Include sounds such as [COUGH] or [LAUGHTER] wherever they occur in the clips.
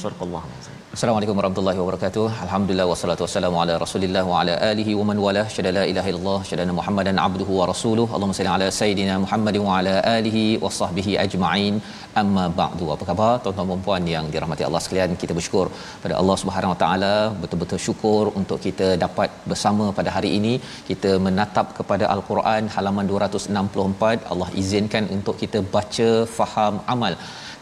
Subhanallah. Assalamualaikum warahmatullahi wabarakatuh. Alhamdulillah wassalatu wassalamu ala Rasulillah wa ala alihi wa man wala. Syada la ilaha illallah, syada Muhammadan abduhu wa rasuluhu. Allahumma salli ala sayidina Muhammadin wa ala alihi wa sahbihi ajma'in. Amma ba'du. Apa khabar tuan-tuan dan puan yang dirahmati Allah sekalian? Kita bersyukur pada Allah Subhanahu wa taala, betul-betul syukur untuk kita dapat bersama pada hari ini. Kita menatap kepada Al-Quran halaman 264. Allah izinkan untuk kita baca, faham, amal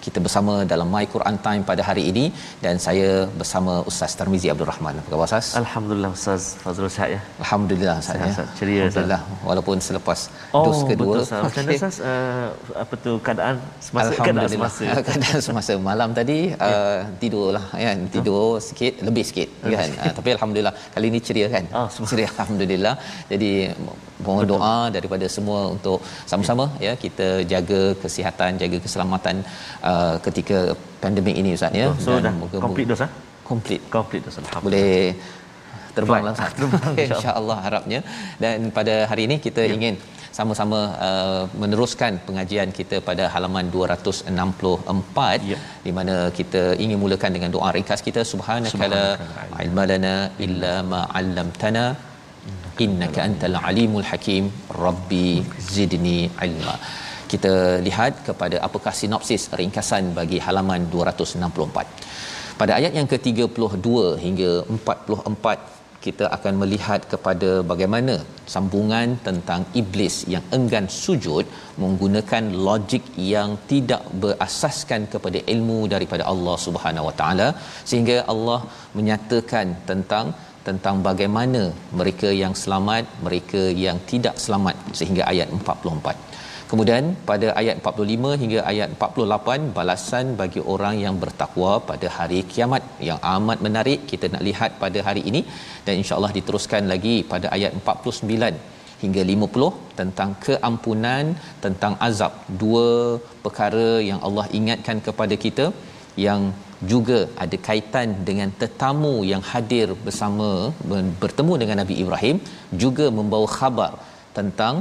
kita bersama dalam My Quran Time pada hari ini dan saya bersama Ustaz Tarmizi Abdul Rahman. Apa khabar Ustaz? Alhamdulillah Ustaz Fazrul sihat ya. Alhamdulillah Ustaz ya. Sihat, ceria, Alhamdulillah walaupun selepas Oh, dos kedua. betul Ustaz. Macam mana Ustaz uh, [LAUGHS] apa tu keadaan semasa keadaan semasa. [LAUGHS] keadaan semasa malam tadi uh, tidurlah kan tidur sikit lebih sikit kan uh, tapi alhamdulillah kali ini ceria kan Ah, semua. ceria alhamdulillah jadi mohon doa daripada semua untuk sama-sama ya kita jaga kesihatan jaga keselamatan uh, ketika pandemik ini ustaz ya so dah complete dos ah? komplit Complete dos alhamdulillah. boleh terbanglah Flight. Ustaz. [LAUGHS] Terbang, insya-Allah. harapnya dan pada hari ini kita ya. ingin sama-sama uh, meneruskan pengajian kita pada halaman 264 Ya. di mana kita ingin mulakan dengan doa ringkas kita subhanaka la Subhanaka la ilma lana illa ma 'allamtana innaka antal alimul hakim. Rabbi zidni ilma. Kita lihat kepada apakah sinopsis ringkasan bagi halaman 264 pada ayat yang ke-32 hingga 44 kita akan melihat kepada bagaimana sambungan tentang iblis yang enggan sujud menggunakan logik yang tidak berasaskan kepada ilmu daripada Allah Subhanahu Wa Taala sehingga Allah menyatakan tentang tentang bagaimana mereka yang selamat mereka yang tidak selamat sehingga ayat 44 Kemudian pada ayat 45 hingga ayat 48 balasan bagi orang yang bertakwa pada hari kiamat. Yang amat menarik kita nak lihat pada hari ini dan insya-Allah diteruskan lagi pada ayat 49 hingga 50 tentang keampunan tentang azab. Dua perkara yang Allah ingatkan kepada kita yang juga ada kaitan dengan tetamu yang hadir bersama bertemu dengan Nabi Ibrahim juga membawa khabar tentang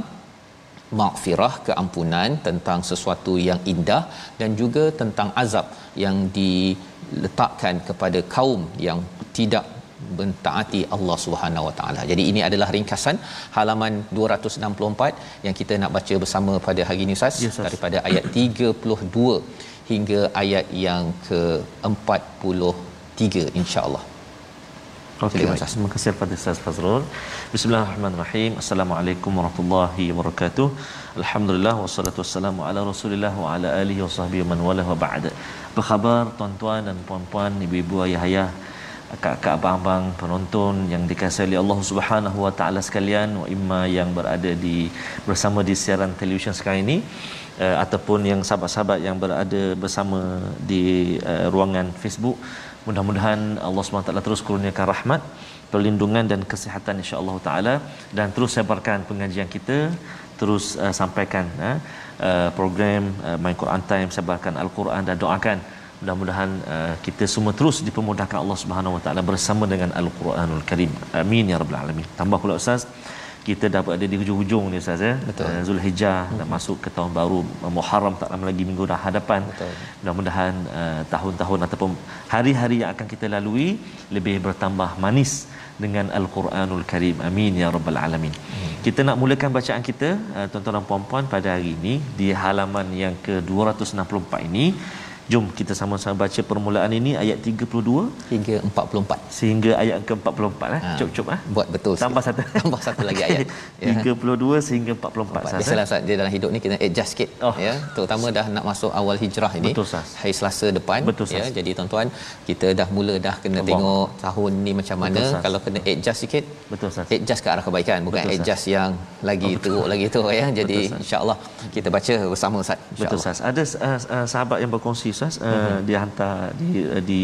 maghfirah keampunan tentang sesuatu yang indah dan juga tentang azab yang diletakkan kepada kaum yang tidak mentaati Allah Subhanahu Wa Taala. Jadi ini adalah ringkasan halaman 264 yang kita nak baca bersama pada hari ini Ustaz Ustaz. daripada ayat 32 hingga ayat yang ke-43 insya-Allah. Okey, baik. Terima kasih kepada Ustaz Fazrul. Bismillahirrahmanirrahim. Assalamualaikum warahmatullahi wabarakatuh. Alhamdulillah wassalatu wassalamu ala Rasulillah wa ala alihi wa sahbihi man wala wa ba'd. Apa khabar tuan-tuan dan puan-puan, ibu-ibu, ayah-ayah, kakak-kakak, abang-abang, penonton yang dikasihi oleh Allah Subhanahu wa taala sekalian, wa imma yang berada di bersama di siaran televisyen sekarang ini uh, ataupun yang sahabat-sahabat yang berada bersama di uh, ruangan Facebook Mudah-mudahan Allah SWT terus kurniakan rahmat, perlindungan dan kesihatan insya-Allah taala dan terus sebarkan pengajian kita, terus uh, sampaikan uh, program uh, My Quran Time sebarkan Al-Quran dan doakan mudah-mudahan uh, kita semua terus dipermudahkan Allah Subhanahu Wa Taala bersama dengan Al-Quranul Karim. Amin ya rabbal alamin. Tambah pula ustaz kita dah berada di hujung-hujung ni Ustaz ya. Betul. Uh, Zulhijjah hmm. nak masuk ke tahun baru uh, Muharram tak lama lagi minggu dah hadapan. Betul. Mudah-mudahan uh, tahun-tahun ataupun hari-hari yang akan kita lalui lebih bertambah manis dengan Al-Quranul Karim. Amin ya rabbal alamin. Hmm. Kita nak mulakan bacaan kita uh, tuan-tuan dan puan-puan pada hari ini di halaman yang ke-264 ini Jom kita sama-sama baca permulaan ini ayat 32 hingga 44 sehingga ayat ke-44 eh. Ha, Cop-cop eh. buat betul Tambah sikit. satu. tambah satu lagi ayat [LAUGHS] Ya. 32 sehingga 44 Saz. Biasalah Ustaz, dia dalam hidup ni kita adjust sikit Oh. ya terutama dah nak masuk awal hijrah ini Betul, Ustaz. hari Selasa depan Betul, Ustaz. ya jadi tuan-tuan kita dah mula dah kena Allah. tengok tahun ni macam mana Betul, Ustaz. kalau kena adjust sikit Betul Ustaz. adjust ke arah kebaikan bukan Betul, adjust yang lagi teruk lagi tu ya jadi insyaallah kita baca bersama Ustaz Betul Ustaz. Ada uh, uh, sahabat yang berkongsi Ustaz uh, Mhm. dia hantar di uh, di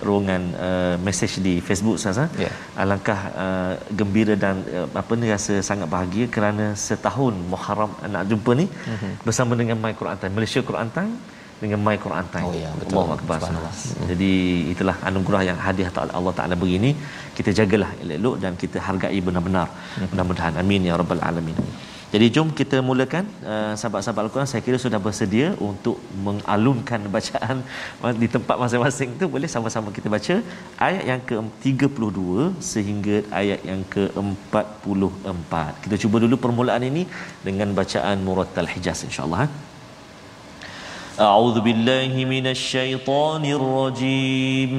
ruangan uh, mesej di Facebook Ustaz. Uh. Ya. Alangkah uh, gembira dan uh, apa ni rasa sangat bahagia kerana setahun Muharram nak jumpa ni Mhm. bersama dengan My Quran Time Malaysia Quran Time dengan My Quran Time. Oh, ya, betul. Allahu Akbar. Subhanallah. Jadi itulah anugerah yang hadiah ta- Allah Taala beri ini kita jagalah elok-elok dan kita hargai benar-benar. Mhm. Mudah-mudahan amin ya rabbal alamin. Jadi jom kita mulakan uh, sahabat-sahabat Al-Quran saya kira sudah bersedia untuk mengalunkan [LAUGHS] bacaan di tempat masing-masing tu boleh sama-sama kita baca ayat yang ke-32 sehingga ayat yang ke-44. Kita cuba dulu permulaan ini dengan bacaan Murattal Hijaz insya-Allah. Ha? أعوذ بالله من الشيطان الرجيم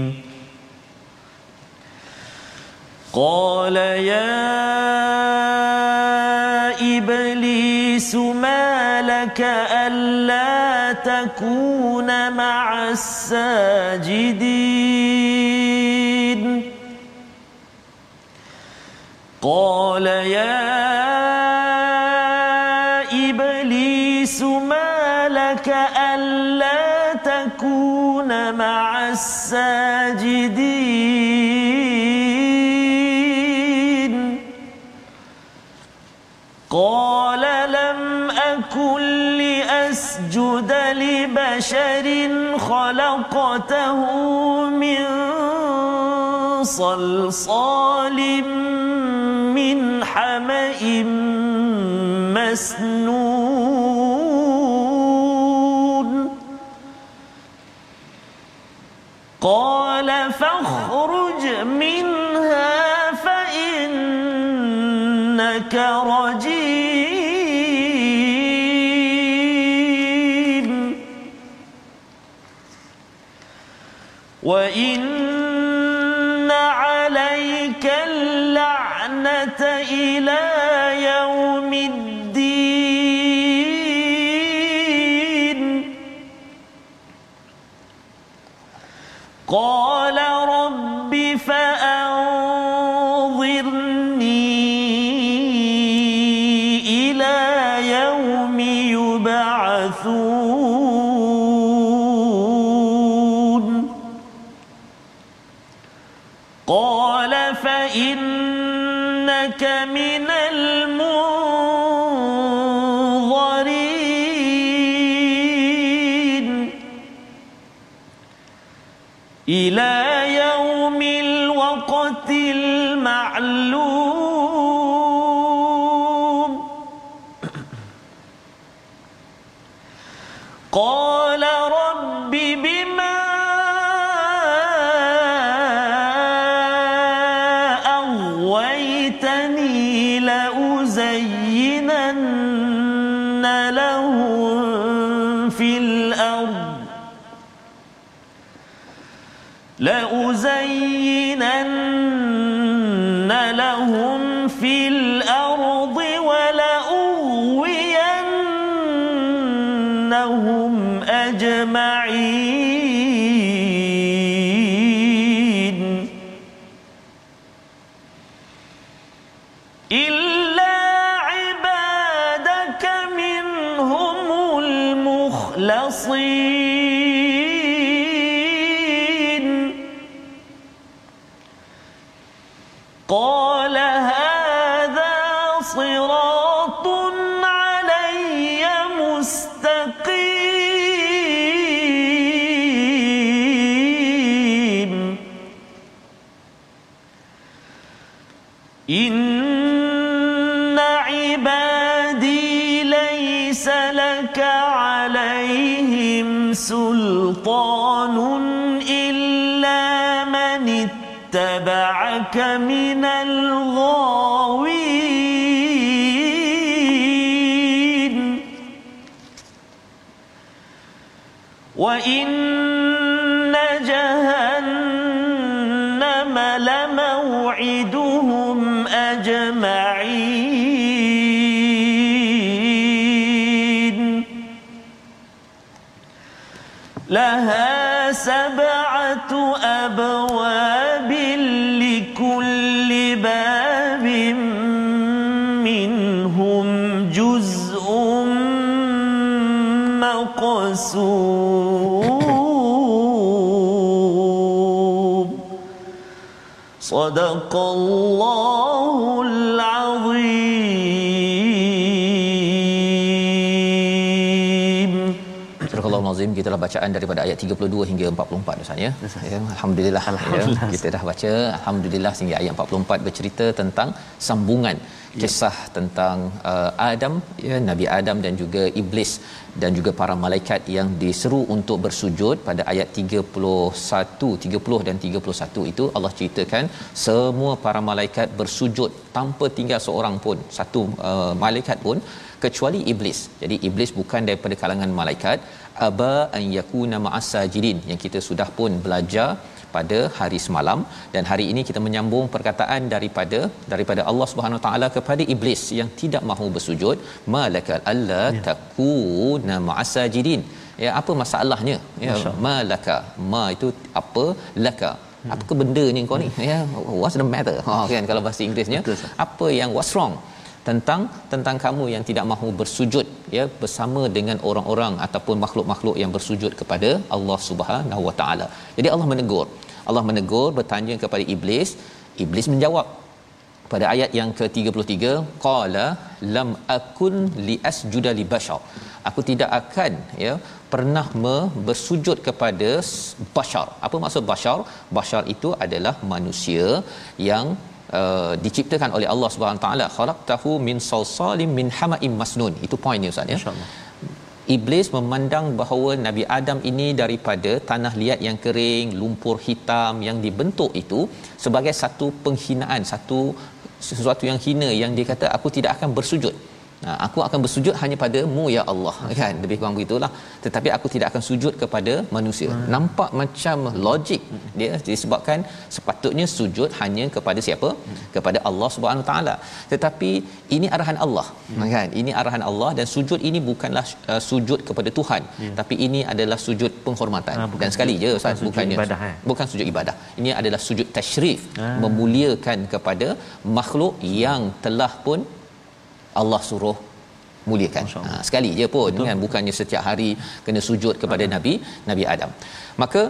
قال يا إبليس ما لك ألا تكون مع الساجدين. قال يا قال لم أكن لأسجد لبشر خلقته من صلصال من حمأ مسنون. قال وإن المعلوم قال من الغاوين. وإن جهنم لموعدهم أجمعين. لها سبعة أبواب مقسوم صدق الله العظيم Surah Al-Azim kita dah bacaan daripada ayat 32 hingga 44 Ustaz ya. ya alhamdulillah. Alhamdulillah. Ya, kita dah baca alhamdulillah sehingga ayat 44 bercerita tentang sambungan Kisah tentang uh, Adam ya Nabi Adam dan juga iblis dan juga para malaikat yang diseru untuk bersujud pada ayat 31 30 dan 31 itu Allah ceritakan semua para malaikat bersujud tanpa tinggal seorang pun satu uh, malaikat pun kecuali iblis. Jadi iblis bukan daripada kalangan malaikat aba an yakuna ma'as sajidin yang kita sudah pun belajar pada hari semalam. Dan hari ini kita menyambung perkataan daripada daripada Allah Subhanahu taala kepada iblis yang tidak mahu bersujud. Malakal alla ya. takuna ma'as sajidin ya apa masalahnya? Ya malaka ma itu apa? Laka. Hmm. apa ke benda ni kau ni? Ya what's the matter? Ha kan kalau bahasa Inggerisnya. Betul, apa yang what's wrong? Tentang tentang kamu yang tidak mahu bersujud ya bersama dengan orang-orang ataupun makhluk-makhluk yang bersujud kepada Allah Subhanahu Wa Taala. Jadi Allah menegur. Allah menegur bertanya kepada iblis, iblis menjawab pada ayat yang ke-33 qala lam akun li asjuda li bashar. Aku tidak akan ya pernah me- bersujud kepada bashar. Apa maksud bashar? Bashar itu adalah manusia yang Uh, diciptakan oleh Allah Subhanahu taala. Khalaqtahu min salsalim min hama'im masnun. Itu poinnya ustaz ya Iblis memandang bahawa Nabi Adam ini daripada tanah liat yang kering, lumpur hitam yang dibentuk itu sebagai satu penghinaan, satu sesuatu yang hina yang dia kata aku tidak akan bersujud. Ha, aku akan bersujud hanya padamu ya Allah kan lebih kurang begitulah tetapi aku tidak akan sujud kepada manusia hmm. nampak macam logik dia disebabkan sepatutnya sujud hanya kepada siapa hmm. kepada Allah Subhanahu taala tetapi ini arahan Allah hmm. kan ini arahan Allah dan sujud ini bukanlah uh, sujud kepada Tuhan hmm. tapi ini adalah sujud penghormatan ha, dan sekali je ustaz bukan bukannya ibadah, eh? bukan sujud ibadah ini adalah sujud tasyrif Ah. memuliakan kepada makhluk yang telah pun Allah suruh muliakan. Ha, sekali je pun Betul. kan bukannya setiap hari kena sujud kepada uh Nabi Nabi Adam. Maka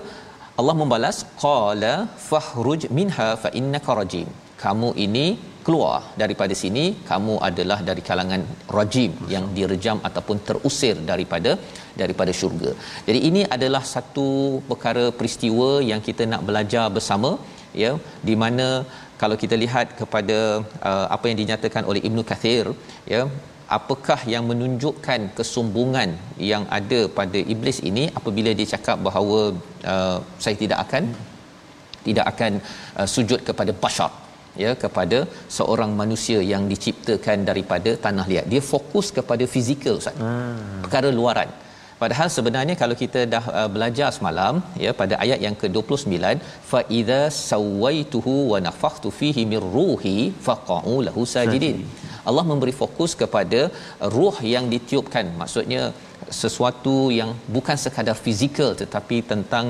Allah membalas qala fahruj minha fa innaka rajim. Kamu ini keluar daripada sini kamu adalah dari kalangan rajim yang direjam ataupun terusir daripada daripada syurga. Jadi ini adalah satu perkara peristiwa yang kita nak belajar bersama ya di mana kalau kita lihat kepada uh, apa yang dinyatakan oleh Ibnu Kathir ya apakah yang menunjukkan kesombongan yang ada pada iblis ini apabila dia cakap bahawa uh, saya tidak akan tidak akan uh, sujud kepada bashar ya kepada seorang manusia yang diciptakan daripada tanah liat. Dia fokus kepada fizikal ustaz. Hmm. perkara luaran Padahal sebenarnya kalau kita dah uh, belajar semalam ya pada ayat yang ke-29 fa idza sawaituhu wa nafakhtu fihi min ruhi faqa'u lahu sajidin. Allah memberi fokus kepada ruh yang ditiupkan. Maksudnya sesuatu yang bukan sekadar fizikal tetapi tentang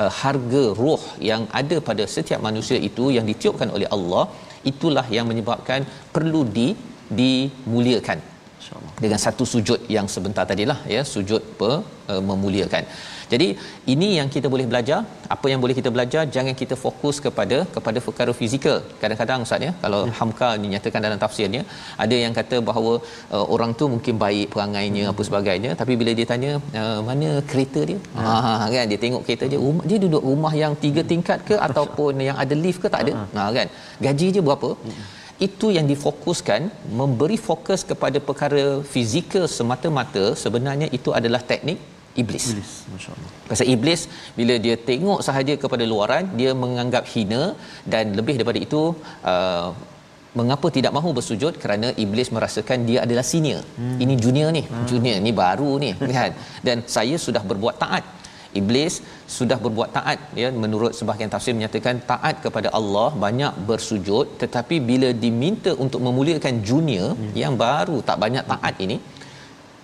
uh, harga ruh yang ada pada setiap manusia itu yang ditiupkan oleh Allah itulah yang menyebabkan perlu di dimuliakan dengan satu sujud yang sebentar tadilah ya sujud pe, uh, memuliakan. Jadi ini yang kita boleh belajar, apa yang boleh kita belajar jangan kita fokus kepada kepada perkara fizikal. Kadang-kadang ustaz ya kalau ya. Hamka dinyatakan dalam tafsirnya ada yang kata bahawa uh, orang tu mungkin baik perangainya hmm. apa sebagainya tapi bila dia tanya uh, mana kereta dia? Ha hmm. kan dia tengok kereta dia rumah dia duduk rumah yang tiga tingkat ke ataupun yang ada lift ke tak ada. Ha kan. Gaji je berapa? Hmm itu yang difokuskan memberi fokus kepada perkara fizikal semata-mata sebenarnya itu adalah teknik iblis. Iblis, masya-Allah. Pasal iblis bila dia tengok sahaja kepada luaran dia menganggap hina dan lebih daripada itu uh, mengapa tidak mahu bersujud kerana iblis merasakan dia adalah senior. Hmm. Ini junior ni, hmm. junior ni baru ni kan. Dan saya sudah berbuat taat. Iblis sudah berbuat taat ya menurut sebahagian tafsir menyatakan taat kepada Allah banyak bersujud tetapi bila diminta untuk memuliakan junior hmm. yang baru tak banyak taat ini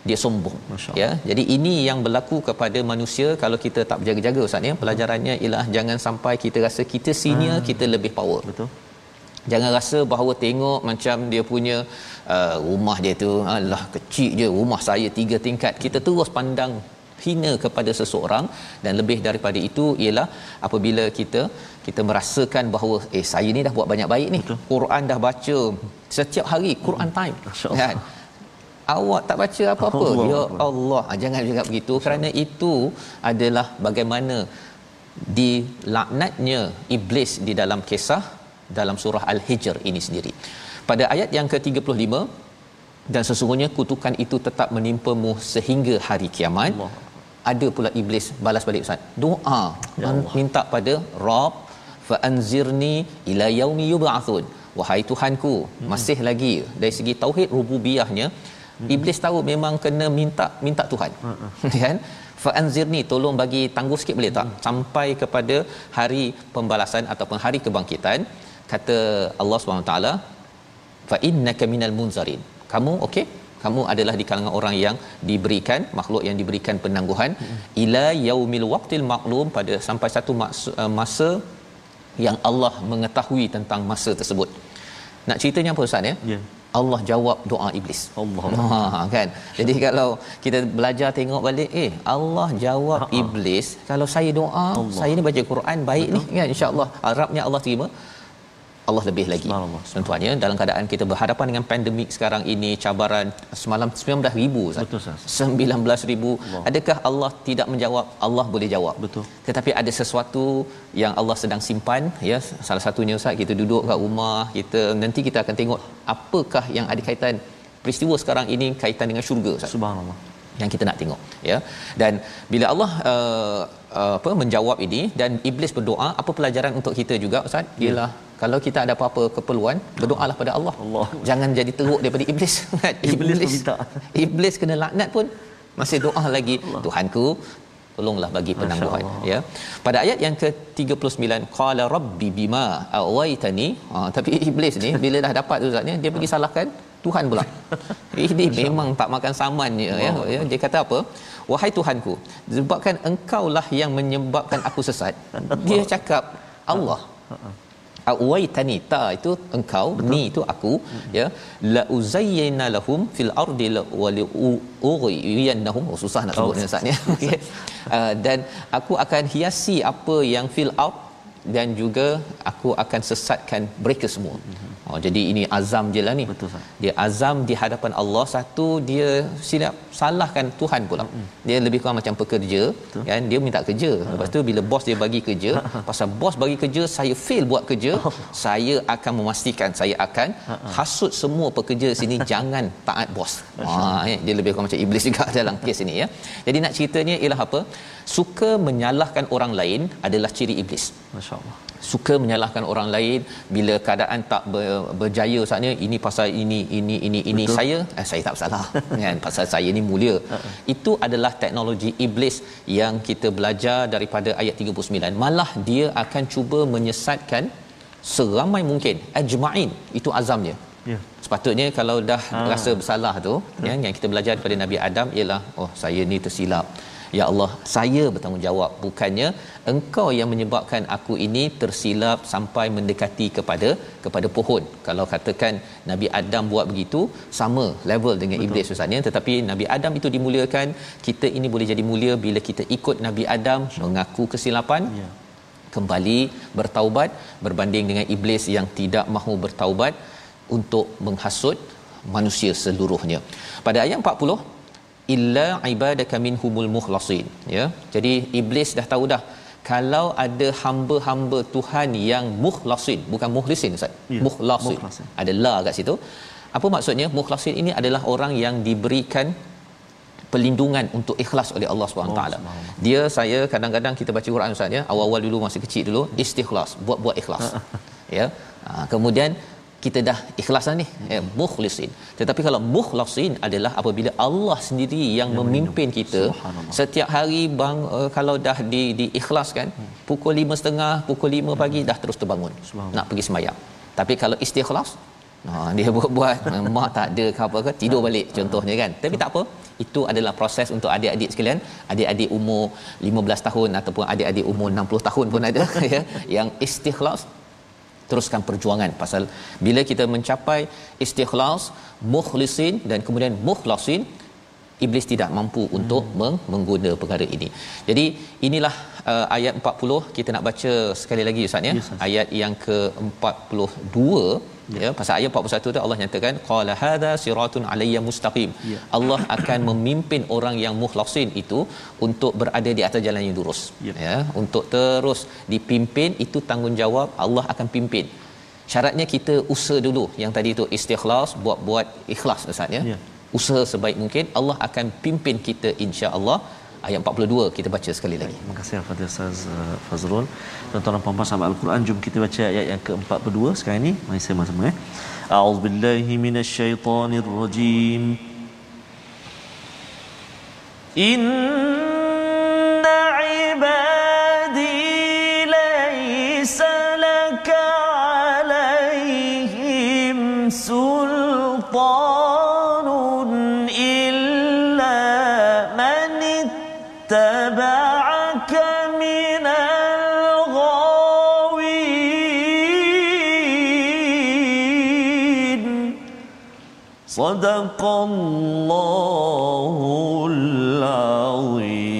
dia sombong ya. Jadi ini yang berlaku kepada manusia kalau kita tak berjaga-jaga ustaz ya. Pelajarannya ialah jangan sampai kita rasa kita senior hmm. kita lebih power. Betul. Jangan rasa bahawa tengok macam dia punya uh, rumah dia tu alah kecil je rumah saya tiga tingkat kita terus pandang hina kepada seseorang dan lebih daripada itu ialah apabila kita kita merasakan bahawa eh saya ni dah buat banyak baik ni. Betul. Quran dah baca setiap hari Quran time. Kan? Awak tak baca apa-apa. Allah. ya Allah. Ah, jangan juga begitu. Kerana itu adalah bagaimana di laknatnya iblis di dalam kisah dalam surah al-hijr ini sendiri. Pada ayat yang ke-35 dan sesungguhnya kutukan itu tetap menimpamu sehingga hari kiamat. Allah. Ada pula iblis balas balik ustaz. Doa. Ya minta pada rabb fa anzirni ila yaumi yub'atsun wahai tuhanku hmm. masih lagi. Dari segi tauhid rububiyahnya hmm. iblis tahu memang kena minta minta Tuhan. Hmm. [LAUGHS] kan? Fa anzirni tolong bagi tangguh sikit boleh tak? Hmm. sampai kepada hari pembalasan ataupun hari kebangkitan kata Allah SWT fa innaka minal munzarin kamu okey kamu adalah di kalangan orang yang diberikan makhluk yang diberikan penangguhan hmm. ila yaumil waqtil maqlum pada sampai satu uh, masa yang Allah mengetahui tentang masa tersebut nak ceritanya apa ustaz ya yeah. Allah jawab doa iblis. Allah. Ha kan. Jadi kalau kita belajar tengok balik eh Allah jawab Ha-ha. iblis kalau saya doa, Allah. saya ni baca Quran baik Betul. ni kan insya-Allah harapnya Allah terima. Allah lebih lagi. Tentunya dalam keadaan kita berhadapan dengan pandemik sekarang ini cabaran semalam 19000 Ustaz. Betul Ustaz. 19000. Adakah Allah tidak menjawab? Allah boleh jawab. Betul. Tetapi ada sesuatu yang Allah sedang simpan ya. Salah satunya Ustaz kita duduk kat rumah, kita nanti kita akan tengok apakah yang ada kaitan peristiwa sekarang ini kaitan dengan syurga Ustaz. Subhanallah yang kita nak tengok ya dan bila Allah uh, uh, apa menjawab ini dan iblis berdoa apa pelajaran untuk kita juga ustaz ya. ialah kalau kita ada apa-apa keperluan berdoalah pada Allah. Allah. Jangan jadi teruk daripada iblis. [LAUGHS] iblis iblis, iblis kena laknat pun masih doa lagi Allah. Tuhanku tolonglah bagi penangguhan ya. Pada ayat yang ke-39 qala rabbi bima awaitani ha, tapi [LAUGHS] iblis ni bila dah dapat tu zatnya dia pergi salahkan Tuhan pula. [LAUGHS] Ini memang tak makan saman ya, ya. ya. Dia kata apa? Wahai Tuhanku, sebabkan engkaulah yang menyebabkan aku sesat. Dia cakap Allah. Awaitani ta itu engkau Betul. ni itu aku hmm. ya la uzayyana lahum fil ardi wa li ughiyannahum oh, susah nak sebutnya oh. Ustaz ya okay. [LAUGHS] uh, dan aku akan hiasi apa yang fil ard dan juga aku akan sesatkan mereka semua. Mm-hmm. Oh jadi ini azam je lah ni. Betul sah. Dia azam di hadapan Allah satu dia silap salahkan Tuhan pula. Mm-hmm. Dia lebih kurang macam pekerja Betul. kan dia minta kerja. Uh-huh. Lepas tu bila bos dia bagi kerja, uh-huh. [LAUGHS] pasal bos bagi kerja saya fail buat kerja, uh-huh. saya akan memastikan saya akan uh-huh. hasut semua pekerja sini [LAUGHS] jangan taat bos. Ha eh, dia lebih kurang macam iblis juga [LAUGHS] dalam kes ini ya. Jadi nak ceritanya ialah apa? Suka menyalahkan orang lain adalah ciri iblis. Masya-Allah suka menyalahkan orang lain bila keadaan tak ber, berjaya saatnya ini pasal ini ini ini ini Betul. saya eh, saya tak bersalah [LAUGHS] kan pasal saya ni mulia uh-uh. itu adalah teknologi iblis yang kita belajar daripada ayat 39 malah dia akan cuba menyesatkan seramai mungkin ajmain itu azamnya Ya. Sepatutnya kalau dah ha. rasa bersalah tu ya, yang kita belajar daripada Nabi Adam ialah oh saya ni tersilap Ya Allah, saya bertanggungjawab bukannya engkau yang menyebabkan aku ini tersilap sampai mendekati kepada kepada pohon. Kalau katakan Nabi Adam buat begitu, sama level dengan Betul. iblis usahanya tetapi Nabi Adam itu dimuliakan, kita ini boleh jadi mulia bila kita ikut Nabi Adam mengaku kesilapan. Ya. kembali bertaubat berbanding dengan iblis yang tidak mahu bertaubat untuk menghasut manusia seluruhnya. Pada ayat 40 illa ibadaka minhumul mukhlasin. Ya? Jadi iblis dah tahu dah kalau ada hamba-hamba Tuhan yang mukhlasin bukan muhlisin ustaz. Ya, mukhlasin. ada la kat situ. Apa maksudnya? Mukhlasin ini adalah orang yang diberikan perlindungan untuk ikhlas oleh Allah SWT. Oh, dia saya kadang-kadang kita baca Quran Ustaz ya, awal-awal dulu masa kecil dulu istikhlas, buat-buat ikhlas. [LAUGHS] ya. Ha, kemudian kita dah ikhlas ni ya, mukhlisin. Tetapi kalau mukhlasin adalah apabila Allah sendiri yang, yang memimpin kita setiap hari bang uh, kalau dah di diikhlaskan hmm. pukul 5.30 pukul 5 hmm. pagi dah terus terbangun nak pergi sembahyang tapi kalau istikhlas Ha, dia buat-buat [LAUGHS] mak tak ada ke apa ke tidur balik contohnya kan. Tapi tak apa itu adalah proses untuk adik-adik sekalian. Adik-adik umur 15 tahun ataupun adik-adik umur 60 tahun pun ada [LAUGHS] ya yang istikhlas teruskan perjuangan. Pasal bila kita mencapai istikhlas mukhlisin dan kemudian mukhlasin iblis tidak mampu hmm. untuk meng- mengguna perkara ini. Jadi inilah uh, ayat 40 kita nak baca sekali lagi ustaz ya. Yes, ayat yang ke-42 ya. ya pasal ayat 41 tu Allah nyatakan qala hadza siratun alayya mustaqim. Ya. Allah akan memimpin orang yang mukhlasin itu untuk berada di atas jalan yang lurus. Ya. ya, untuk terus dipimpin itu tanggungjawab Allah akan pimpin. Syaratnya kita usaha dulu yang tadi tu istikhlas buat-buat ikhlas ustaz ya. ya usaha sebaik mungkin Allah akan pimpin kita insya-Allah ayat 42 kita baca sekali lagi. Terima kasih kepada Ustaz uh, Fazrul. Tuan-tuan dan puan-puan sahabat Al-Quran, jom kita baca ayat yang ke-42 sekarang ini. Mari sama-sama eh. A'udzubillahi minasyaitonirrajim. Inna ibadi laysa laka alaihim sultan صدق الله العظيم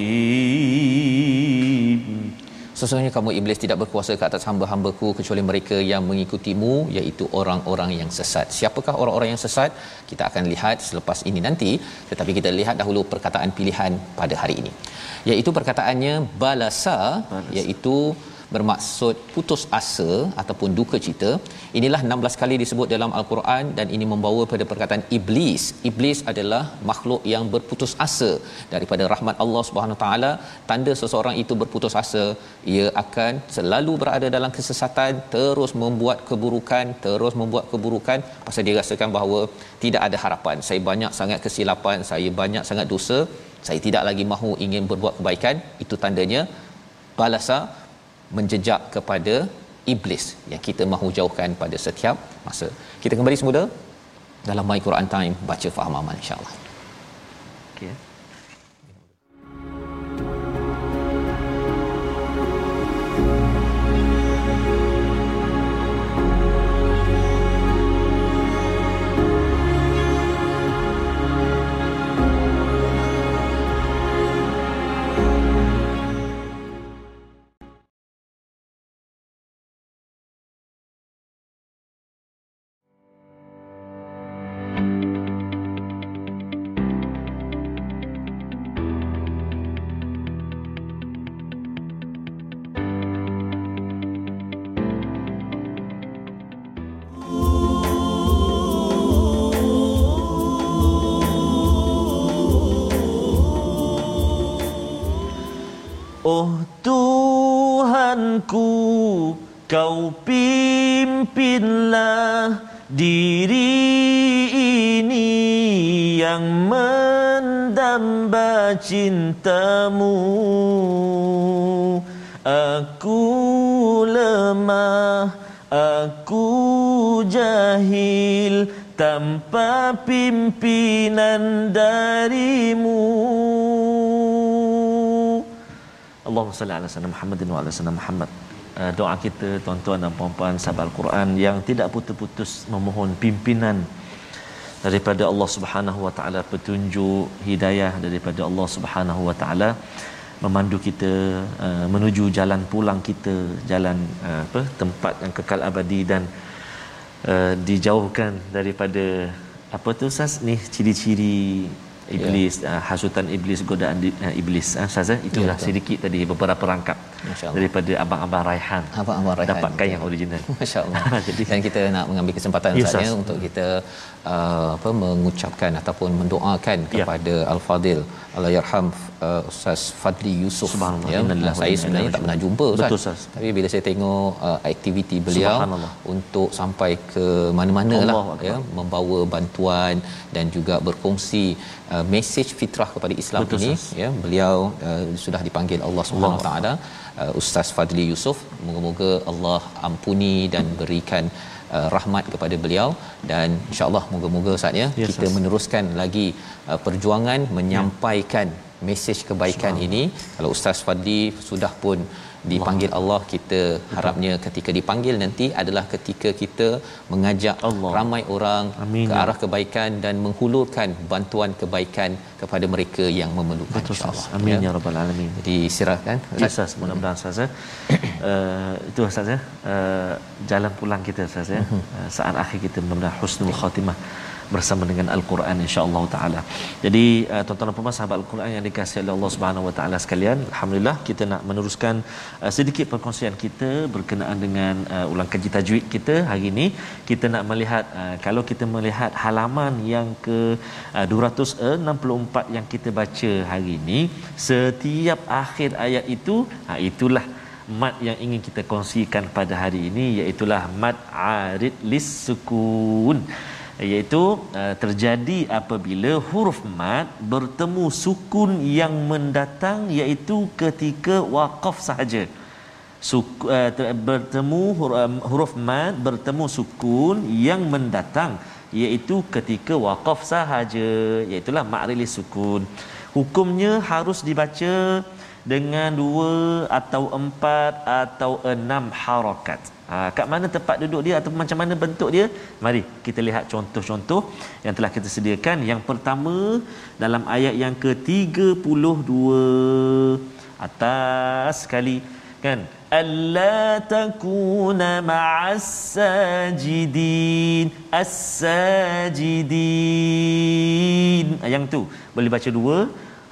Sesungguhnya kamu iblis tidak berkuasa ke atas hamba-hambaku kecuali mereka yang mengikutimu iaitu orang-orang yang sesat. Siapakah orang-orang yang sesat? Kita akan lihat selepas ini nanti. Tetapi kita lihat dahulu perkataan pilihan pada hari ini. Iaitu perkataannya balasa, balasa. iaitu bermaksud putus asa ataupun duka cita inilah 16 kali disebut dalam al-Quran dan ini membawa pada perkataan iblis. Iblis adalah makhluk yang berputus asa. Daripada rahmat Allah Subhanahu taala tanda seseorang itu berputus asa ia akan selalu berada dalam kesesatan terus membuat keburukan terus membuat keburukan pasal dia rasakan bahawa tidak ada harapan. Saya banyak sangat kesilapan saya banyak sangat dosa saya tidak lagi mahu ingin berbuat kebaikan. Itu tandanya balasa menjejak kepada iblis yang kita mahu jauhkan pada setiap masa. Kita kembali semula dalam My Quran Time baca faham amal insya-Allah. Oh Tuhanku kau pimpinlah diri ini yang mendamba cintamu. Aku lemah, aku jahil tanpa pimpinan darimu Allahumma salli ala sayyidina Muhammadin wa ala sayyidina Muhammad. Uh, doa kita tuan-tuan dan puan-puan sahabat Al-Quran yang tidak putus-putus memohon pimpinan daripada Allah Subhanahu wa taala petunjuk hidayah daripada Allah Subhanahu wa taala memandu kita uh, menuju jalan pulang kita jalan uh, apa tempat yang kekal abadi dan uh, dijauhkan daripada apa tu Ustaz ni ciri-ciri iblis yeah. uh, hasutan iblis godaan uh, iblis uh, ustaz itulah yeah, sedikit tadi beberapa rangkap daripada abang-abang Raihan. Abang-abang Raihan. Dapatkan yang original. [LAUGHS] Masya-Allah. [LAUGHS] Jadi- Dan kita nak mengambil kesempatan Ya, Ustaz ya untuk kita uh, apa mengucapkan ataupun mendoakan Ya. kepada Al-Fadil Allahyarham uh, Ustaz Fadli Subhanallah. ya. Saya sebenarnya tak pernah jumpa Ustaz. Betul, Ustaz. Tapi bila saya tengok uh, aktiviti beliau untuk sampai ke mana-mana lah Allahu Akbar. ya membawa bantuan dan juga berkongsi uh, mesej fitrah kepada Islam Betul, ini Ustaz. ya beliau uh, sudah dipanggil Allah Subhanahu taala uh, Ustaz Fadli Yusof. Moga-moga Allah ampuni dan berikan uh, rahmat kepada beliau. Dan insyaallah moga-moga Ustaz ya Ya, kita Ustaz. meneruskan lagi uh, perjuangan menyampaikan mesej kebaikan ini. Kalau Ustaz Fadli sudah pun dipanggil Allah kita harapnya ketika dipanggil nanti adalah ketika kita mengajak Allah. ramai orang Amin, ke ya arah kebaikan dan menghulurkan bantuan kebaikan kepada mereka yang memerlukan Betul insyaallah Amin ya rabbal alamin. jadi silakan Ya Ustaz, mudah-mudahan Ustaz ya. Uh, itu Ustaz ya. Uh, jalan pulang kita Ustaz ya. Uh, saat akhir kita mudah-mudahan husnul khatimah bersama dengan Al-Quran insya-Allah taala. Jadi uh, tuan-tuan dan puan sahabat Al-Quran yang dikasihi oleh Allah Subhanahu wa taala sekalian, alhamdulillah kita nak meneruskan uh, sedikit perkongsian kita berkenaan dengan uh, ulang kaji tajwid kita hari ini. Kita nak melihat uh, kalau kita melihat halaman yang ke uh, 264 yang kita baca hari ini, setiap akhir ayat itu, ha, itulah mat yang ingin kita kongsikan pada hari ini iaitulah mat arid lis sukun iaitu uh, terjadi apabila huruf mat bertemu sukun yang mendatang iaitu ketika waqaf sahaja Suk, uh, ter, bertemu huruf, um, huruf mat bertemu sukun yang mendatang iaitu ketika waqaf sahaja iaitulah ma'rilis sukun hukumnya harus dibaca dengan dua atau empat atau enam harakat. Ha, kat mana tempat duduk dia atau macam mana bentuk dia? Mari kita lihat contoh-contoh yang telah kita sediakan. Yang pertama dalam ayat yang ke-32 atas sekali kan alla takuna ma'as sajidin as-sajidin Ah, yang tu boleh baca dua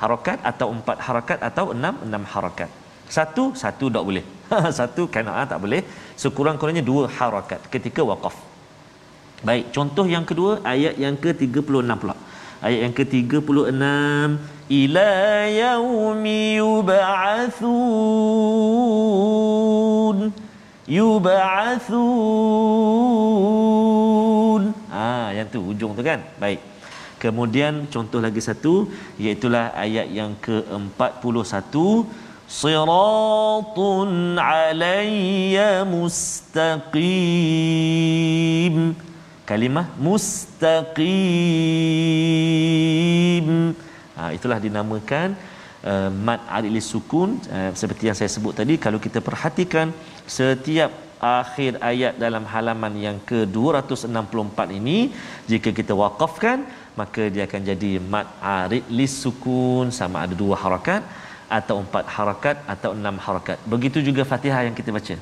harakat atau empat harakat atau enam enam harakat satu satu tak boleh [LAUGHS] satu kana'ah tak boleh. Sekurang-kurangnya dua harakat ketika waqaf. Baik contoh yang kedua ayat yang ke-36 pula. Ayat yang ke-36 ila yaumi yub'atsun yub'atsun ah yang tu hujung tu kan? Baik. Kemudian contoh lagi satu iaitulah ayat yang ke-41 siratun alayya mustaqim. Kalimah mustaqim. Ha, itulah dinamakan uh, mad alif sukun uh, seperti yang saya sebut tadi. Kalau kita perhatikan setiap akhir ayat dalam halaman yang ke-264 ini jika kita waqafkan maka dia akan jadi mad arid lis sukun. Sama ada dua harakat atau empat harakat atau enam harakat. Begitu juga Fatihah yang kita baca.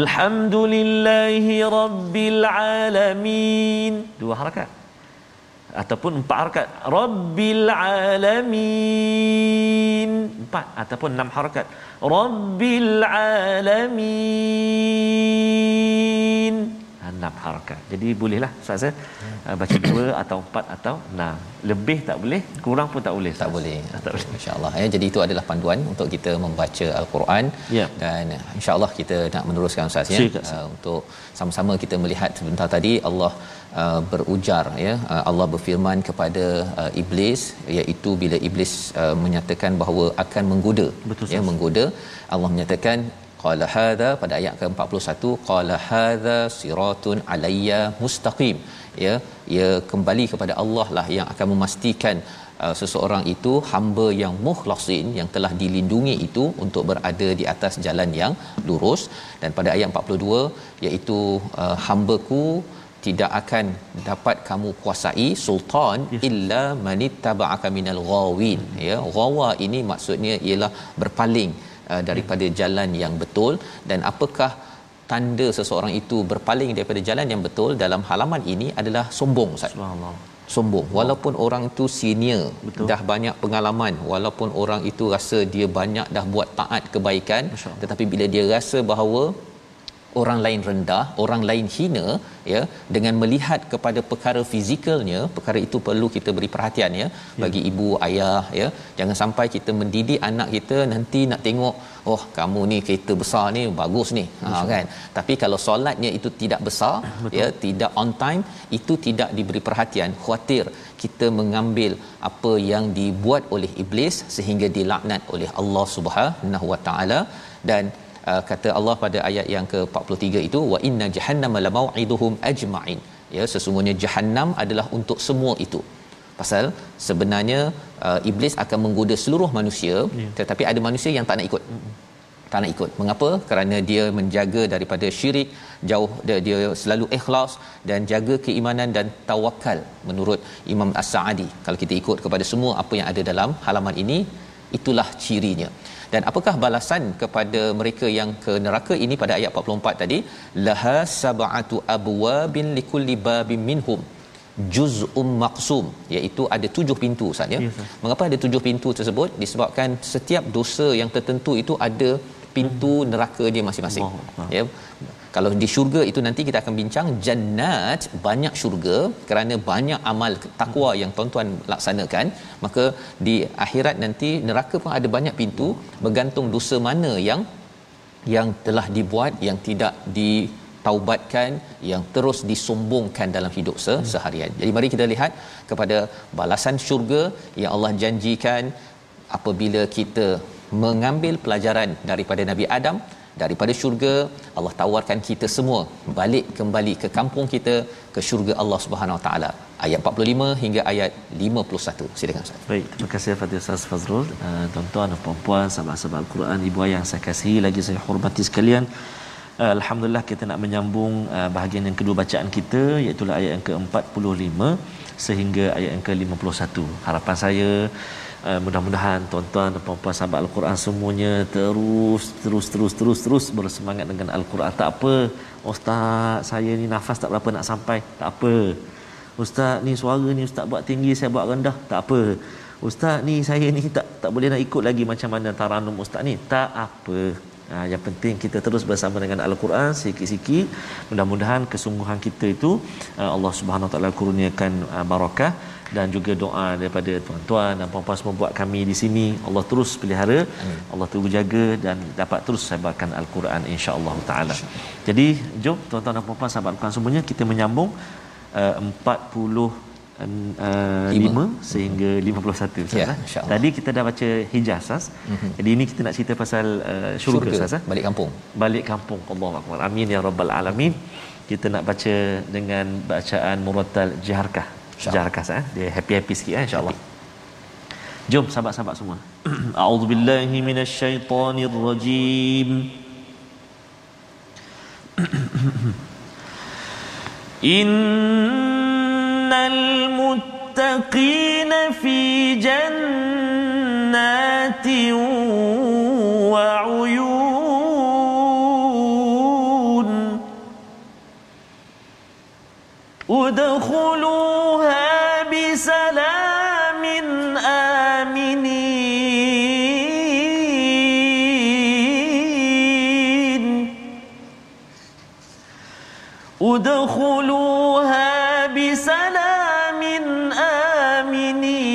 Alhamdulillahi Rabbil Alamin. Dua harakat. Ataupun empat harakat. Rabbil Alamin. Empat ataupun enam harakat. Rabbil Alamin enam harakat. Jadi bolehlah Ustaz ya uh, baca dua atau empat atau enam. Lebih tak boleh, kurang pun tak boleh. tak boleh Tak boleh. insyaallah ya jadi itu adalah panduan untuk kita membaca al-Quran Ya. dan insyaallah kita nak meneruskan ustaz ya uh, untuk sama-sama kita melihat sebentar tadi Allah uh, berujar ya uh, Allah berfirman kepada uh, iblis iaitu bila iblis uh, menyatakan bahawa akan menggoda Betul, ya Ustaz. menggoda Allah menyatakan qala hadza pada ayat ke-41 qala hadza siratun alayya mustaqim. Ya ia kembali kepada Allah lah yang akan memastikan uh, seseorang itu hamba yang mukhlasin yang telah dilindungi itu untuk berada di atas jalan yang lurus. Dan pada ayat 42 iaitu uh, hambaku tidak akan dapat kamu kuasai sultan Yes. illa manittaba'aka minal ghawin. Ya ghawa ini maksudnya ialah berpaling uh, daripada jalan yang betul dan apakah tanda seseorang itu berpaling daripada jalan yang betul dalam halaman ini adalah sombong Ustaz Subhanallah. sombong walaupun orang itu senior Betul. dah banyak pengalaman walaupun orang itu rasa dia banyak dah buat taat kebaikan tetapi bila dia rasa bahawa orang lain rendah orang lain hina ya dengan melihat kepada perkara fizikalnya perkara itu perlu kita beri perhatian ya bagi ibu ayah ya. Jangan sampai kita mendidik anak kita nanti nak tengok oh kamu ni kereta besar ni bagus ni. Ha kan? Tapi kalau solatnya itu tidak besar ya tidak on time itu tidak diberi perhatian. Khuatir kita mengambil apa yang dibuat oleh iblis sehingga dilaknat oleh Allah Subhanahu Wa Taala dan uh, kata Allah pada ayat yang ke-43 itu wa inna jahannama lamau'iduhum ajma'in. Ya sesungguhnya jahannam adalah untuk semua itu. Pasal sebenarnya uh, iblis akan menggoda seluruh manusia Ya. tetapi ada manusia yang tak nak ikut. Tak nak ikut. Mengapa? Kerana dia menjaga daripada syirik jauh dia, dia selalu ikhlas dan jaga keimanan dan tawakal. Menurut Imam As-Sa'adi kalau kita ikut kepada semua apa yang ada dalam halaman ini itulah cirinya dan apakah balasan kepada mereka yang ke neraka ini pada ayat 44 tadi laha sab'atu abwabin likulli babin minhum juz'um maqsum iaitu ada tujuh pintu Ustaz ya. Ustaz. Mengapa ada tujuh pintu tersebut? Disebabkan setiap dosa yang tertentu itu ada pintu neraka dia masing-masing. Akbar. Ya. Kalau di syurga itu nanti kita akan bincang jannat banyak syurga kerana banyak amal takwa yang tuan-tuan laksanakan. Maka di akhirat nanti neraka pun ada banyak pintu bergantung dosa mana yang yang telah dibuat yang tidak ditaubatkan yang terus disombongkan dalam hidup se- seharian. Jadi mari kita lihat kepada balasan syurga yang Allah janjikan apabila kita mengambil pelajaran daripada Nabi Adam daripada syurga Allah tawarkan kita semua balik kembali ke kampung kita ke syurga Allah Subhanahu Wa Taala ayat 45 hingga ayat 51 silakan Ustaz Baik, terima kasih Fadil Ustaz Fazrul. Uh, tuan-tuan dan puan-puan, sahabat-sahabat Al-Quran, ibu ayah yang saya kasihi, lagi saya hormati sekalian. Uh, Alhamdulillah kita nak menyambung uh, bahagian yang kedua bacaan kita iaitu ayat yang ke-45 sehingga ayat yang ke-51. Harapan saya uh, mudah-mudahan tuan-tuan dan puan-puan sahabat Al-Quran semuanya terus terus terus terus terus bersemangat dengan Al-Quran. Tak apa, ustaz, saya ni nafas tak berapa nak sampai. Tak apa. Ustaz ni suara ni ustaz buat tinggi saya buat rendah. Tak apa. Ustaz ni saya ni tak tak boleh nak ikut lagi macam mana taranum ustaz ni. Tak apa. Ha, yang penting kita terus bersama dengan al-Quran sikit-sikit. Mudah-mudahan kesungguhan kita itu uh, Allah Subhanahu Wa taala kurniakan uh, barakah dan juga doa daripada tuan-tuan dan puan-puan semua buat kami di sini Allah terus pelihara Allah terus jaga dan dapat terus sebarkan al-Quran insya-Allah taala jadi jom tuan-tuan dan puan-puan sahabat Al-Quran semuanya kita menyambung uh, 40 uh, Lima. 5 sehingga 51 Ustaz. Ya, eh? Tadi kita dah baca Hijaz Ustaz. Mm-hmm. Jadi ini kita nak cerita pasal uh, syurga Ustaz. eh? balik kampung Balik kampung. Allahu akbar. Amin ya rabbal alamin. Kita nak baca dengan bacaan murattal jaharkah sejarah khas eh. Dia happy-happy sikit eh insya-Allah. Jom sahabat-sahabat semua. [CLEARS THROAT] A'udzubillahi minasyaitonirrajim. [CLEARS THROAT] Innal muttaqin fi jannati wa uyun. Udkhulun ادخلوها بسلام آمنين.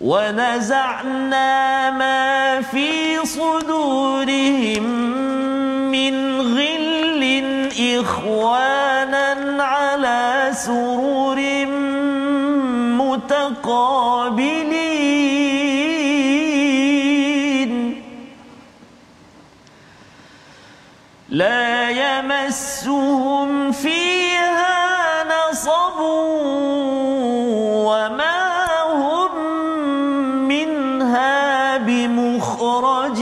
ونزعنا ما في صدورهم من غل إخوانا على سرور متقابلين. لا يمسهم فيها نصب وما هم منها بمخرجين.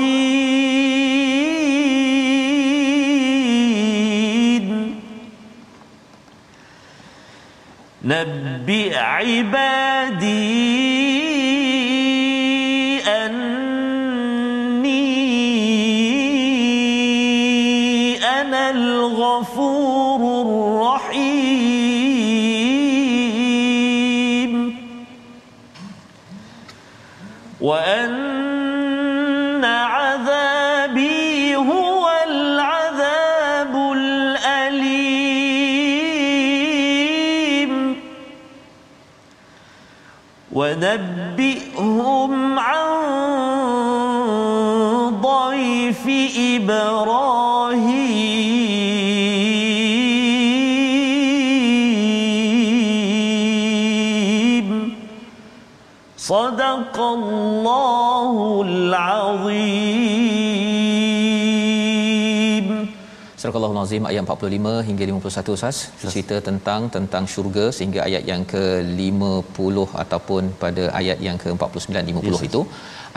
نبئ عبادي وأن عذابي هو العذاب الأليم. ونبئهم عن ضيف إبراهيم. صدق الله العظيم Surah Al-Azim ayat 45 hingga 51 Ustaz cerita tentang tentang syurga sehingga ayat yang ke-50 ataupun pada ayat yang ke-49 50 yes. itu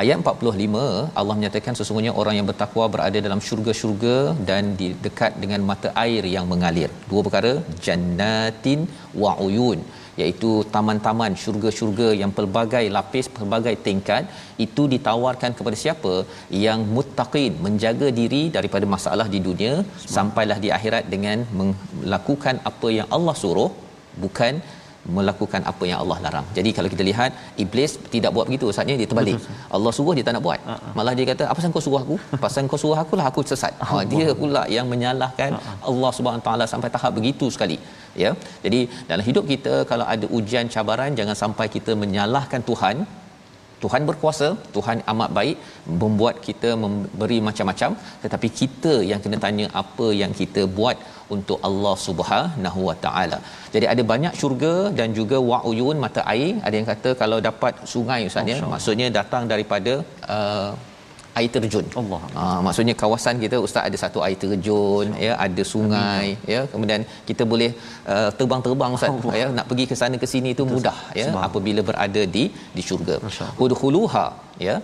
ayat 45 Allah menyatakan sesungguhnya orang yang bertakwa berada dalam syurga-syurga dan di dekat dengan mata air yang mengalir dua perkara jannatin wa uyun iaitu taman-taman syurga-syurga yang pelbagai lapis pelbagai tingkat itu ditawarkan kepada siapa yang muttaqin menjaga diri daripada masalah di dunia sampailah di akhirat dengan melakukan apa yang Allah suruh bukan melakukan apa yang Allah larang. Jadi kalau kita lihat iblis tidak buat begitu Ustaznya dia terbalik. Betul, Allah suruh dia tak nak buat. Uh-huh. Malah dia kata apa pasal kau suruh aku? Pasal kau suruh aku lah aku sesat. Ha dia pula yang menyalahkan uh-huh. Allah Subhanahu taala sampai tahap begitu sekali. Ya. Jadi dalam hidup kita kalau ada ujian cabaran jangan sampai kita menyalahkan Tuhan Tuhan berkuasa, Tuhan amat baik membuat kita memberi macam-macam tetapi kita yang kena tanya apa yang kita buat untuk Allah Subhanahu Wa Taala. Jadi ada banyak syurga dan juga wa'uyun mata air. Ada yang kata kalau dapat sungai ustaz ya, maksudnya datang daripada uh, air terjun. Allah. Ha, maksudnya kawasan kita ustaz ada satu air terjun ya, ada sungai ya, kemudian kita boleh uh, terbang-terbang ustaz Allah. ya, nak pergi ke sana ke sini itu mudah ya apabila berada di di syurga. Udkhuluha ya.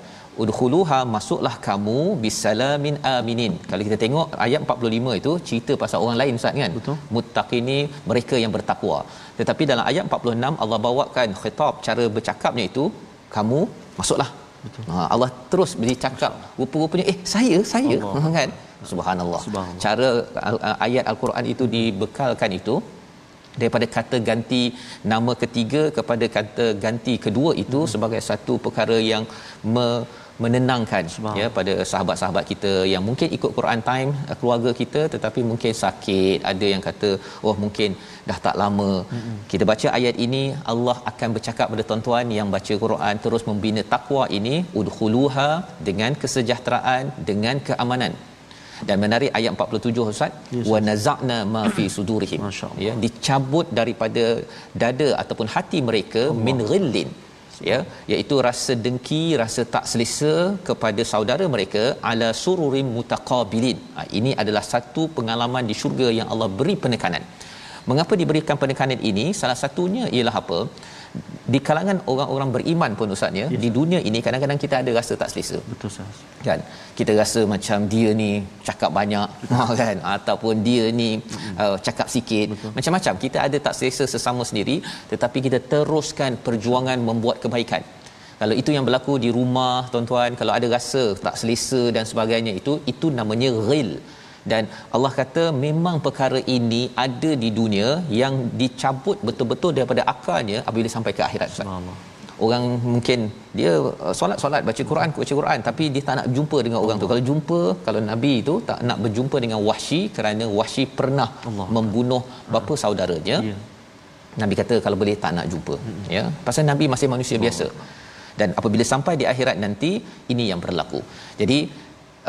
Udkhuluha masuklah kamu bisalamin aminin. Kalau kita tengok ayat 45 itu cerita pasal orang lain ustaz kan. Muttaqini mereka yang bertakwa. Tetapi dalam ayat 46 Allah bawakan khitab cara bercakapnya itu kamu masuklah Betul. Ha, Allah terus bercakap rupa-rupanya eh saya saya Allah. [LAUGHS] kan subhanallah. subhanallah cara ayat al-Quran itu dibekalkan itu daripada kata ganti nama ketiga kepada kata ganti kedua itu hmm. sebagai satu perkara yang me, menenangkan ya pada sahabat-sahabat kita yang mungkin ikut Quran time keluarga kita tetapi mungkin sakit. Ada yang kata oh mungkin dah tak lama. Mm-hmm. kita baca ayat ini Allah akan bercakap pada tuan-tuan yang baca Quran terus membina takwa ini udkhuluha dengan kesejahteraan dengan keamanan. Dan menarik ayat 47 Ustaz. Yes, wa nazakna ma fi [COUGHS] sudurihim. Ya dicabut daripada dada ataupun hati mereka Allah. min ghillin ya iaitu rasa dengki rasa tak selesa kepada saudara mereka ala sururim mutaqabilin. Ha, ini adalah satu pengalaman di syurga yang Allah beri penekanan. Mengapa diberikan penekanan ini? Salah satunya ialah apa di kalangan orang-orang beriman pun ustaz ya yes. di dunia ini kadang-kadang kita ada rasa tak selesa. Betul ustaz. Kan? Kita rasa macam dia ni cakap banyak [LAUGHS] kan? Ataupun dia ni uh, cakap sikit. Betul. macam-macam. Kita ada tak selesa sesama sendiri tetapi kita teruskan perjuangan membuat kebaikan. Kalau itu yang berlaku di rumah tuan-tuan kalau ada rasa tak selesa dan sebagainya itu itu namanya ghil dan Allah kata memang perkara ini ada di dunia yang dicabut betul-betul daripada akalnya apabila sampai ke akhirat Ustaz. Orang mungkin dia uh, solat-solat baca Quran baca Quran tapi dia tak nak jumpa dengan orang tu. Kalau jumpa kalau nabi itu tak nak berjumpa dengan Wahsy kerana Wahsy pernah Allah. membunuh bapa Allah. saudaranya. Yeah. Nabi kata kalau boleh tak nak jumpa hmm. ya. Pasal nabi masih manusia Allah. biasa. Dan apabila sampai di akhirat nanti ini yang berlaku. Jadi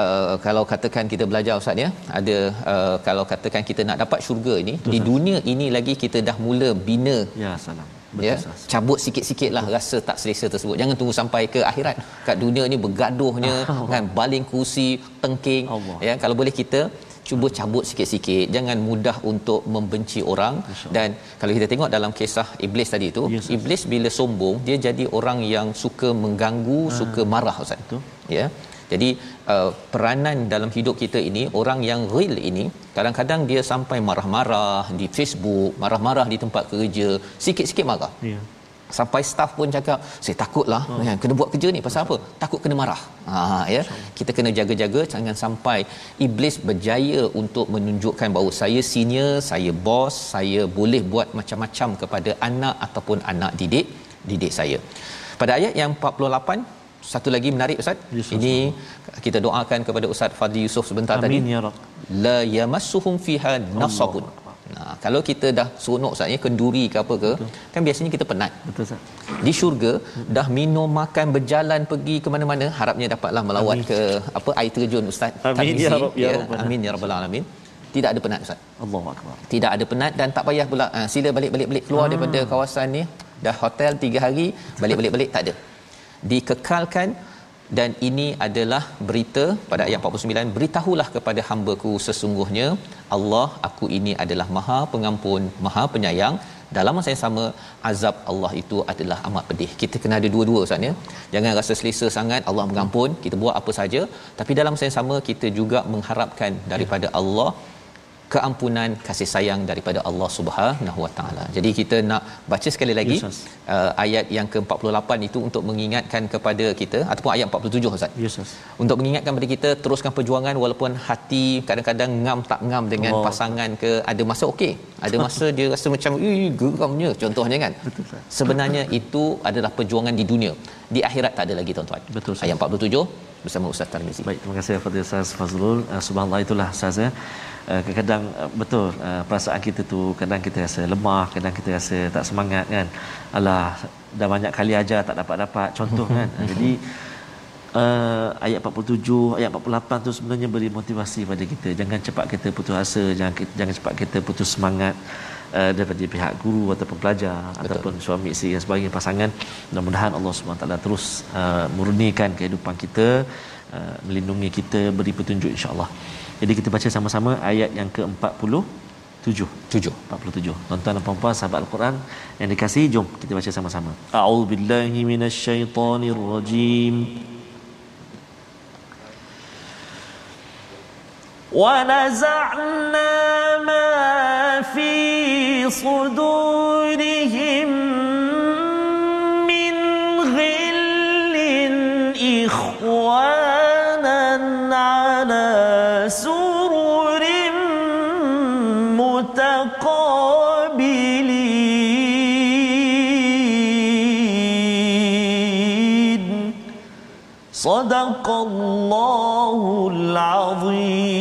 uh, kalau katakan kita belajar ustaz ya ada uh, kalau katakan kita nak dapat syurga ini Betul, di dunia ini lagi kita dah mula bina. Ya salam. Betul, ya sas. cabut sikit-sikit lah rasa tak selesa tersebut. Jangan tunggu sampai ke akhirat. Kat dunia ni bergaduhnya [LAUGHS] kan baling kursi tengking. Allah. ya kalau boleh kita cuba cabut sikit-sikit. Jangan mudah untuk membenci orang. Dan kalau kita tengok dalam kisah iblis tadi itu yes, iblis bila sombong dia jadi orang yang suka mengganggu ha. suka marah ustaz. Betul. ya jadi uh, peranan dalam hidup kita ini orang yang real ini kadang-kadang dia sampai marah-marah di Facebook, marah-marah di tempat kerja, sikit-sikit marah. Ya. sampai staff pun cakap saya takutlah oh. kan kena buat kerja ni pasal apa takut kena marah ha ya kita kena jaga-jaga jangan sampai iblis berjaya untuk menunjukkan bahawa saya senior saya bos saya boleh buat macam-macam kepada anak ataupun anak didik didik saya pada ayat yang 48 satu lagi menarik ustaz Yusuf. ini kita doakan kepada ustaz Fadli Yusof sebentar Amin, tadi ya rab la yamassuhum fiha nasabun Nah, kalau kita dah seronok saatnya kenduri ke apa ke, Betul. kan biasanya kita penat. Betul Ustaz. Di syurga dah minum makan berjalan pergi ke mana-mana, harapnya dapatlah melawat Amin. ke apa air terjun Ustaz. Amin ya Rabb ya, ya Amin ya rabbal alamin. Tidak ada penat Ustaz. Allahu akbar. Tidak ada penat dan tak payah pula uh, sila balik-balik keluar ah. daripada kawasan ni. Dah hotel 3 hari, balik-balik-balik tak ada. Dikekalkan dan ini adalah berita pada ayat 49 beritahulah kepada hamba-Ku sesungguhnya Allah aku ini adalah Maha Pengampun Maha Penyayang dalam masa yang sama azab Allah itu adalah amat pedih. Kita kena ada dua-dua Ustaz ya. Jangan rasa selesa sangat Allah mengampun, kita buat apa saja tapi dalam masa yang sama kita juga mengharapkan daripada Allah keampunan kasih sayang daripada Allah Subhanahu Wa Taala. Jadi kita nak baca sekali lagi yes, uh, ayat yang ke-48 itu untuk mengingatkan kepada kita ataupun ayat 47 Ustaz. Yes, untuk mengingatkan kepada kita teruskan perjuangan walaupun hati kadang-kadang ngam tak ngam dengan oh. pasangan ke ada masa okey. Ada masa dia rasa macam geramnya contohnya kan. Betul Sebenarnya itu adalah perjuangan di dunia. Di akhirat tak ada lagi tuan-tuan. Betul. Ayat 47 bersama Ustaz Tarmizi. Baik, terima kasih kepada Ustaz Fazlul. Uh, subhanallah itulah Ustaz ya. Uh, kadang-kadang uh, betul uh, perasaan kita tu kadang kita rasa lemah, kadang kita rasa tak semangat kan. Alah dah banyak kali ajar tak dapat-dapat contoh kan. [LAUGHS] Jadi uh, ayat 47, ayat 48 tu sebenarnya beri motivasi pada kita. Jangan cepat kita putus asa, jangan jangan cepat kita putus semangat Uh, daripada pihak guru ataupun pelajar Betul. ataupun suami isteri dan sebagainya pasangan mudah-mudahan Allah SWT terus uh, murnikan kehidupan kita uh, melindungi kita beri petunjuk insya-Allah. Jadi kita baca sama-sama ayat yang ke-40 7 7 47 tuan-tuan dan puan-puan sahabat al-Quran yang dikasihi jom kita baca sama-sama a'udzubillahi minasyaitonirrajim ونزعنا ما في صدورهم من غل إخوانا على سرر متقابلين. صدق الله العظيم.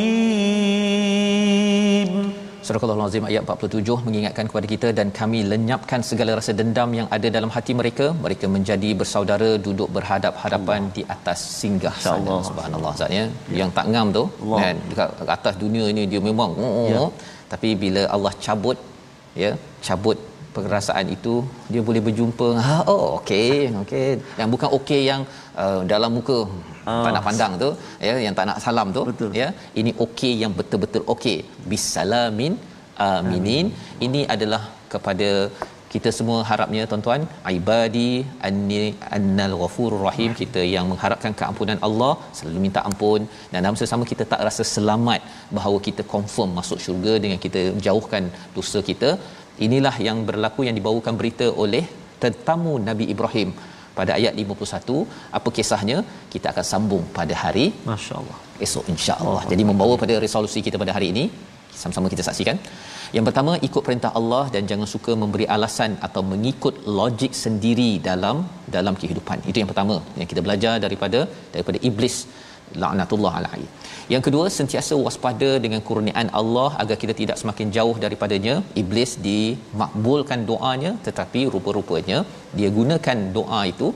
Surah Al-Azim ayat 47 mengingatkan kepada kita dan kami lenyapkan segala rasa dendam yang ada dalam hati mereka mereka menjadi bersaudara duduk berhadap-hadapan Allah. di atas singgah sana subhanallah zatnya ya. yang tak ngam tu Allah. kan dekat atas dunia ini dia memang oh, ya. Tapi bila Allah cabut ya cabut perasaan itu dia boleh berjumpa ha oh okey okey. Yang bukan okey yang uh, dalam muka oh. tak nak pandang tu ya yang tak nak salam tu Betul. ya. Ini okey yang betul-betul okey. Bisalamin aminin. Amin. ini adalah kepada kita semua harapnya tuan-tuan ibadi anni annal ghafurur rahim. Kita yang mengharapkan keampunan Allah selalu minta ampun. Dan dalam sesama kita tak rasa selamat bahawa kita confirm masuk syurga dengan kita jauhkan dosa kita inilah yang berlaku yang dibawakan berita oleh tetamu Nabi Ibrahim pada ayat 51 apa kisahnya? Kita akan sambung pada hari masya-Allah. esok insya-Allah. Jadi membawa pada resolusi kita pada hari ini sama-sama kita saksikan. Yang pertama ikut perintah Allah dan jangan suka memberi alasan atau mengikut logik sendiri dalam dalam kehidupan. Itu yang pertama yang kita belajar daripada daripada iblis laknatullah alaihi yang kedua sentiasa waspada dengan kurniaan Allah agar kita tidak semakin jauh daripadanya. Iblis dimakbulkan doanya tetapi rupa-rupanya dia gunakan doa itu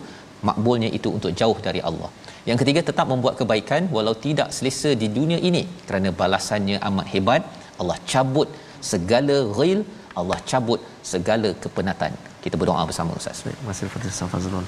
makbulnya itu untuk jauh dari Allah. Yang ketiga tetap membuat kebaikan walau tidak selesa di dunia ini. Kerana balasannya amat hebat Allah cabut segala ghil Allah cabut segala kepenatan. Kita berdoa bersama Ustaz. Masih Fadil Safazrul.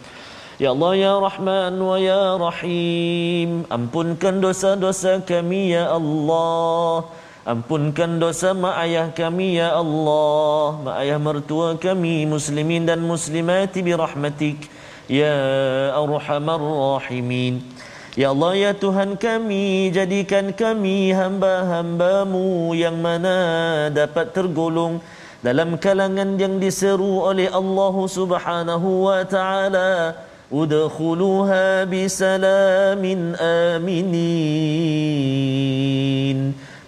Ya Allah ya Rahman wa ya Rahim. Ampunkan dosa-dosa kami ya Allah. Ampunkan dosa mak ayah kami ya Allah. Mak ayah mertua kami muslimin dan muslimati birahmatik Ya arhamar rahimin. Ya Allah ya Tuhan kami jadikan kami hamba-hambamu yang mana dapat tergolong dalam kalangan yang diseru oleh Allah Subhanahu wa taala udkhuluha bisalamin aminin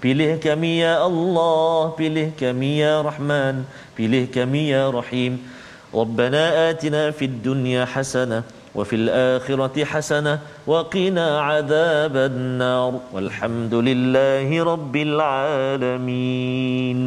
Pilih kami ya Allah, pilih kami ya Rahman, pilih kami ya Rahim. ربنا آتنا في الدنيا حسنة وفي الآخرة حسنة وقنا عذاب النار والحمد لله رب العالمين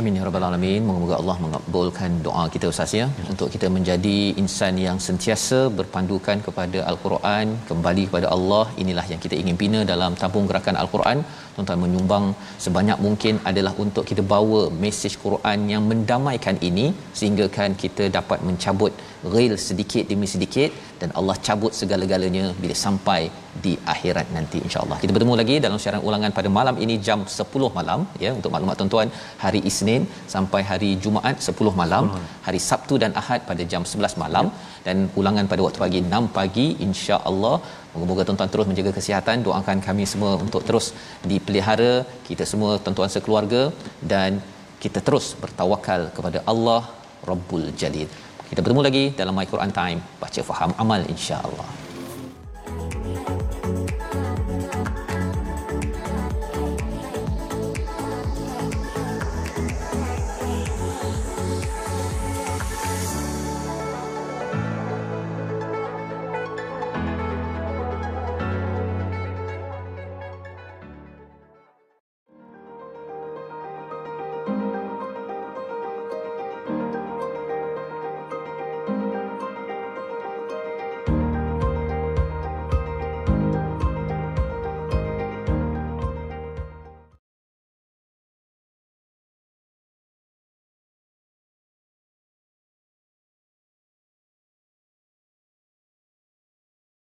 Amin ya rabbal alamin. Moga-moga Allah mengabulkan doa kita Ustaz ya untuk kita menjadi insan yang sentiasa berpandukan kepada Al-Quran, kembali kepada Allah. Inilah yang kita ingin bina dalam tabung gerakan Al-Quran. Tuan-tuan menyumbang sebanyak mungkin adalah untuk kita bawa mesej Quran yang mendamaikan ini sehingga kan kita dapat mencabut rel sedikit demi sedikit dan Allah cabut segala-galanya bila sampai di akhirat nanti insya-Allah. Kita bertemu lagi dalam siaran ulangan pada malam ini jam 10 malam ya untuk maklumat tuan-tuan hari Isnin sampai hari Jumaat 10 malam, hari Sabtu dan Ahad pada jam 11 malam dan ulangan pada waktu pagi 6 pagi insya-Allah. Moga-moga tuan-tuan terus menjaga kesihatan. Doakan kami semua untuk terus dipelihara kita semua tuan-tuan sekeluarga dan kita terus bertawakal kepada Allah Rabbul Jalil. Kita bertemu lagi dalam My Quran Time. Baca faham amal insya-Allah.